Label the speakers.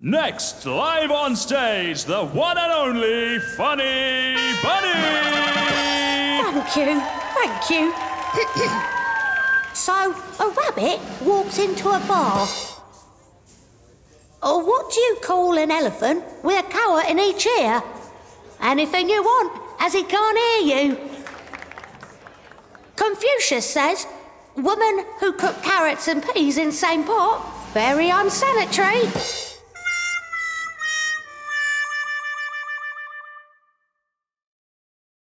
Speaker 1: Next, live on stage, the one and only Funny Bunny!
Speaker 2: Thank you, thank you. so, a rabbit walks into a bar. Or what do you call an elephant with a cower in each ear? Anything you want, as he can't hear you. Confucius says, woman who cooked carrots and peas in same pot, very unsanitary.